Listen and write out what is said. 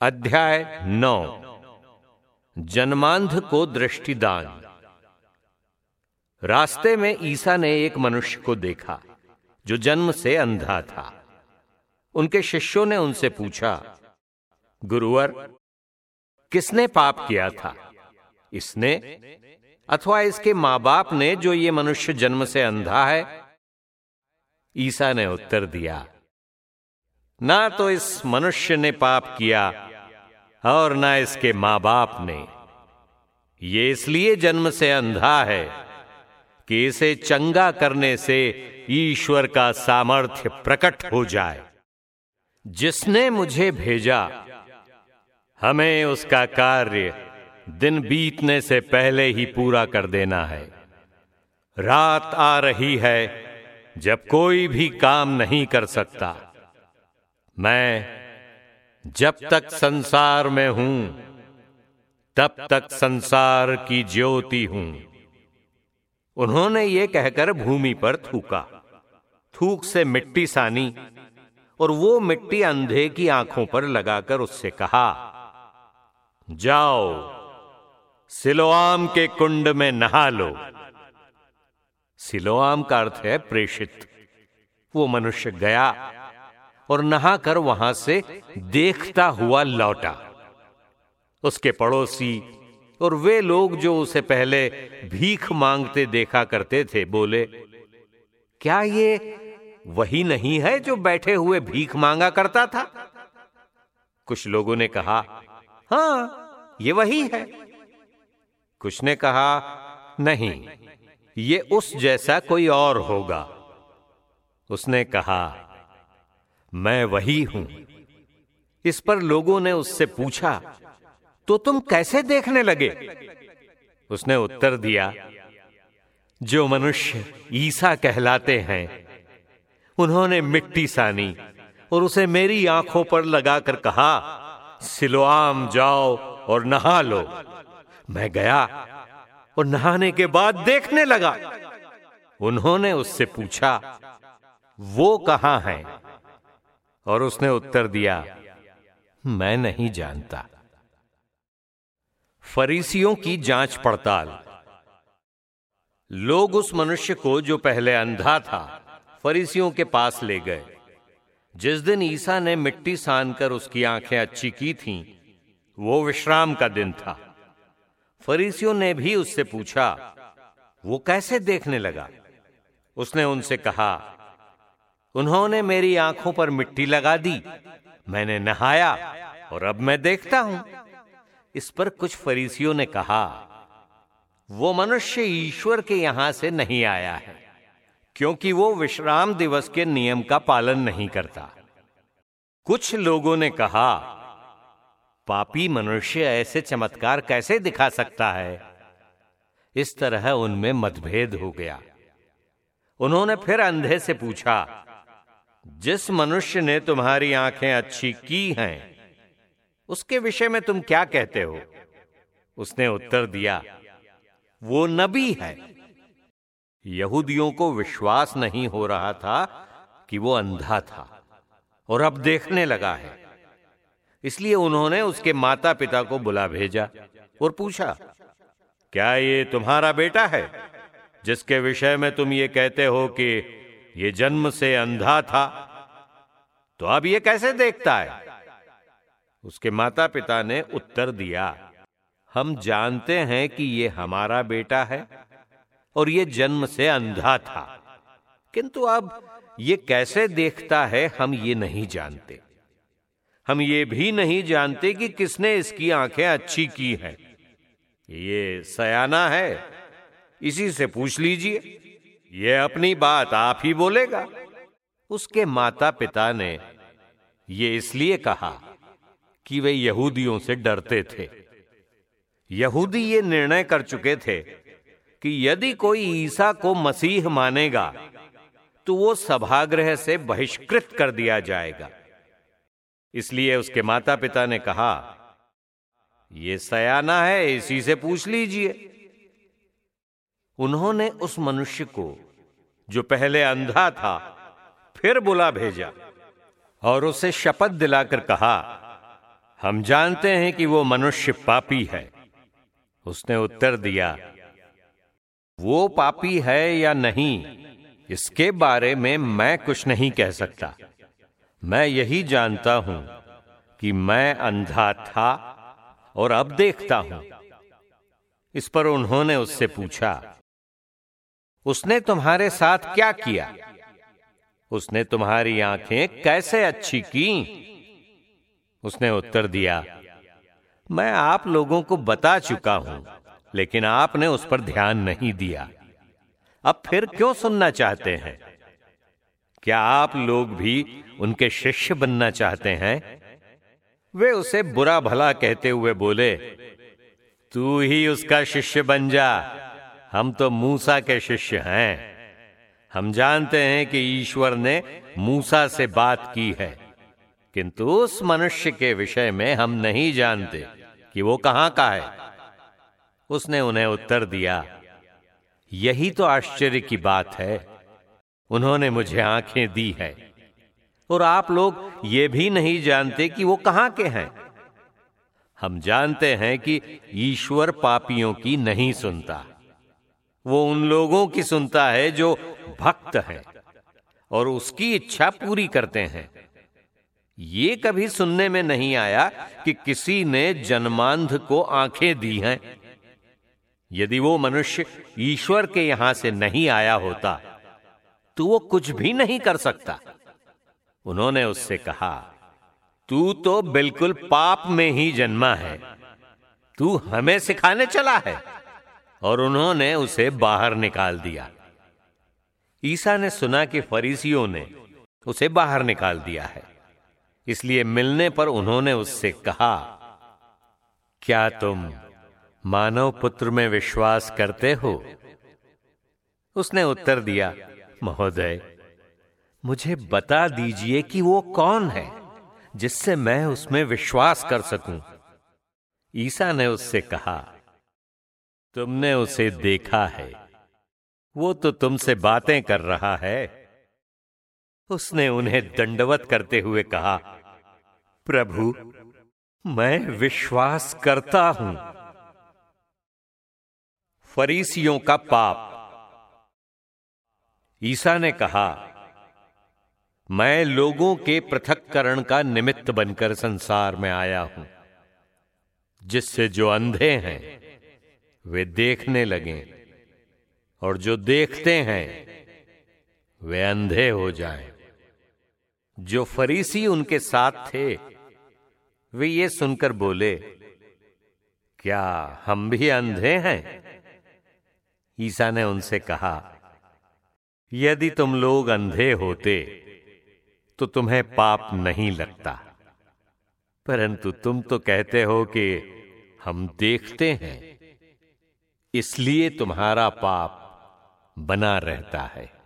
अध्याय नौ। जन्मांध को दृष्टिदान। रास्ते में ईसा ने एक मनुष्य को देखा, जो जन्म से अंधा था। उनके शिष्यों ने उनसे पूछा, गुरुवर, किसने पाप किया था? इसने अथवा इसके माँ बाप ने जो ये मनुष्य जन्म से अंधा है? ईसा ने उत्तर दिया, ना तो इस मनुष्य ने पाप किया और ना इसके माँ बाप ने। ये इसलिए जन्म से अंधा है कि इसे चंगा करने से ईश्वर का सामर्थ्य प्रकट हो जाए। जिसने मुझे भेजा, हमें उसका कार्य दिन बीतने से पहले ही पूरा कर देना है। रात आ रही है, जब कोई भी काम नहीं कर सकता। मैं जब तक संसार में हूँ, तब तक संसार की ज्योति हूँ। उन्होंने ये कहकर भूमि पर थूका। थूक से मिट्टी सानी और वो मिट्टी अंधे की आँखों पर लगाकर उससे कहा, जाओ, सिलोआम के कुंड में नहा लो। सिलोआम का अर्थ है प्रेषित। वो मनुष्य गया और नहाकर वहाँ से देखता हुआ लौटा। उसके पड़ोसी और वे लोग जो उसे पहले भीख मांगते देखा करते थे, बोले, क्या ये वही नहीं है जो बैठे हुए भीख मांगा करता था? कुछ लोगों ने कहा, हाँ, ये वही है। कुछ ने कहा, नहीं, ये उस जैसा कोई और होगा। उसने कहा मैं वही हूँ। इस पर लोगों ने उससे पूछा तो तुम कैसे देखने लगे? उसने उत्तर दिया, जो मनुष्य ईसा कहलाते हैं, उन्होंने मिट्टी सानी और उसे मेरी आँखों पर लगाकर कहा, सिलोआम जाओ और नहा लो मैं गया और नहाने के बाद देखने लगा। उन्होंने उससे पूछा, वो कहाँ है और उसने उत्तर दिया मैं नहीं जानता। फरीसियों की जाँच पड़ताल। लोग उस मनुष्य को जो पहले अंधा था फरीसियों के पास ले गए। जिस दिन ईसा ने मिट्टी सान कर उसकी आँखें अच्छी की थीं, वो विश्राम का दिन था। फरीसियों ने भी उससे पूछा वो कैसे देखने लगा? उसने उनसे कहा उन्होंने मेरी आँखों पर मिट्टी लगा दी। मैंने नहाया और अब मैं देखता हूँ। इस पर कुछ फरीसियों ने कहा, वो मनुष्य ईश्वर के यहाँ से नहीं आया है, क्योंकि वो विश्राम दिवस के नियम का पालन नहीं करता। कुछ लोगों ने कहा, पापी मनुष्य ऐसे चमत्कार कैसे दिखा सकता है? इस तरह उनमें मतभेद हो गया। उन्होंने फिर अंधे से पूछा जिस मनुष्य ने तुम्हारी आँखें अच्छी की हैं, उसके विषय में तुम क्या कहते हो? उसने उत्तर दिया, वो नबी है। यहूदियों को विश्वास नहीं हो रहा था कि वो अंधा था, और अब देखने लगा है। इसलिए उन्होंने उसके माता पिता को बुला भेजा और पूछा, क्या ये तुम्हारा बेटा है, जिसके विषय में तुम ये कहते हो कि ये जन्म से अंधा था। तो अब ये कैसे देखता है? उसके माता पिता ने उत्तर दिया, हम जानते हैं कि ये हमारा बेटा है और ये जन्म से अंधा था। किंतु अब ये कैसे देखता है हम ये नहीं जानते। हम ये भी नहीं जानते कि किसने इसकी आँखें अच्छी की हैं। ये सयाना है। इसी से पूछ लीजिए। ये अपनी बात आप ही बोलेगा। उसके माता पिता ने ये इसलिए कहा कि वे यहूदियों से डरते थे। यहूदी ये निर्णय कर चुके थे कि यदि कोई ईसा को मसीह मानेगा तो वो सभागृह से बहिष्कृत कर दिया जाएगा। इसलिए उसके माता पिता ने कहा यह सयाना है, इसी से पूछ लीजिए। उन्होंने उस मनुष्य को, जो पहले अंधा था, फिर बुला भेजा और उसे शपथ दिलाकर कहा, हम जानते हैं कि वो मनुष्य पापी है। उसने उत्तर दिया, वो पापी है या नहीं, इसके बारे में मैं कुछ नहीं कह सकता। मैं यही जानता हूँ कि मैं अंधा था और अब देखता हूँ। इस पर उन्होंने उससे पूछा उसने तुम्हारे साथ क्या किया? उसने तुम्हारी आँखें कैसे अच्छी की? उसने उत्तर दिया, मैं आप लोगों को बता चुका हूँ, लेकिन आपने उस पर ध्यान नहीं दिया। अब फिर क्यों सुनना चाहते हैं? क्या आप लोग भी उनके शिष्य बनना चाहते हैं? वे उसे बुरा भला कहते हुए बोले, तू ही उसका शिष्य बन जा। हम तो मूसा के शिष्य हैं। हम जानते हैं कि ईश्वर ने मूसा से बात की है। किंतु उस मनुष्य के विषय में हम नहीं जानते कि वो कहाँ का है। उसने उन्हें उत्तर दिया, यही तो आश्चर्य की बात है। उन्होंने मुझे आँखें दी है, और आप लोग ये भी नहीं जानते कि वो कहाँ के हैं। हम जानते हैं कि ईश्वर पापियों की नहीं सुनता। वो उन लोगों की सुनता है जो भक्त हैं और उसकी इच्छा पूरी करते हैं। ये कभी सुनने में नहीं आया कि किसी ने जन्मांध को आँखें दी हैं। यदि वो मनुष्य ईश्वर के यहाँ से नहीं आया होता तो वो कुछ भी नहीं कर सकता। उन्होंने उससे कहा, तू तो बिल्कुल पाप में ही जन्मा है। तू हमें सिखाने चला है। और उन्होंने उसे बाहर निकाल दिया। ईसा ने सुना कि फरीसियों ने उसे बाहर निकाल दिया है। इसलिए मिलने पर उन्होंने उससे कहा, क्या तुम मानव पुत्र में विश्वास करते हो? उसने उत्तर दिया, महोदय, मुझे बता दीजिए कि वो कौन है जिससे मैं उसमें विश्वास कर सकूँ? ईसा ने उससे कहा तुमने उसे देखा है। वो तो तुमसे बातें कर रहा है। उसने उन्हें दंडवत करते हुए कहा, प्रभु, मैं विश्वास करता हूँ। फरीसियों का पाप। ईसा ने कहा, मैं लोगों के पृथककरण का निमित्त बनकर संसार में आया हूँ, जिससे जो अंधे हैं वे देखने लगे, और जो देखते हैं, वे अंधे हो जाएँ। जो फरीसी उनके साथ थे, वे ये सुनकर बोले, क्या हम भी अंधे हैं? ईसा ने उनसे कहा, यदि तुम लोग अंधे होते तो तुम्हें पाप नहीं लगता। परंतु तुम तो कहते हो कि हम देखते हैं। इसलिए तुम्हारा पाप बना रहता है।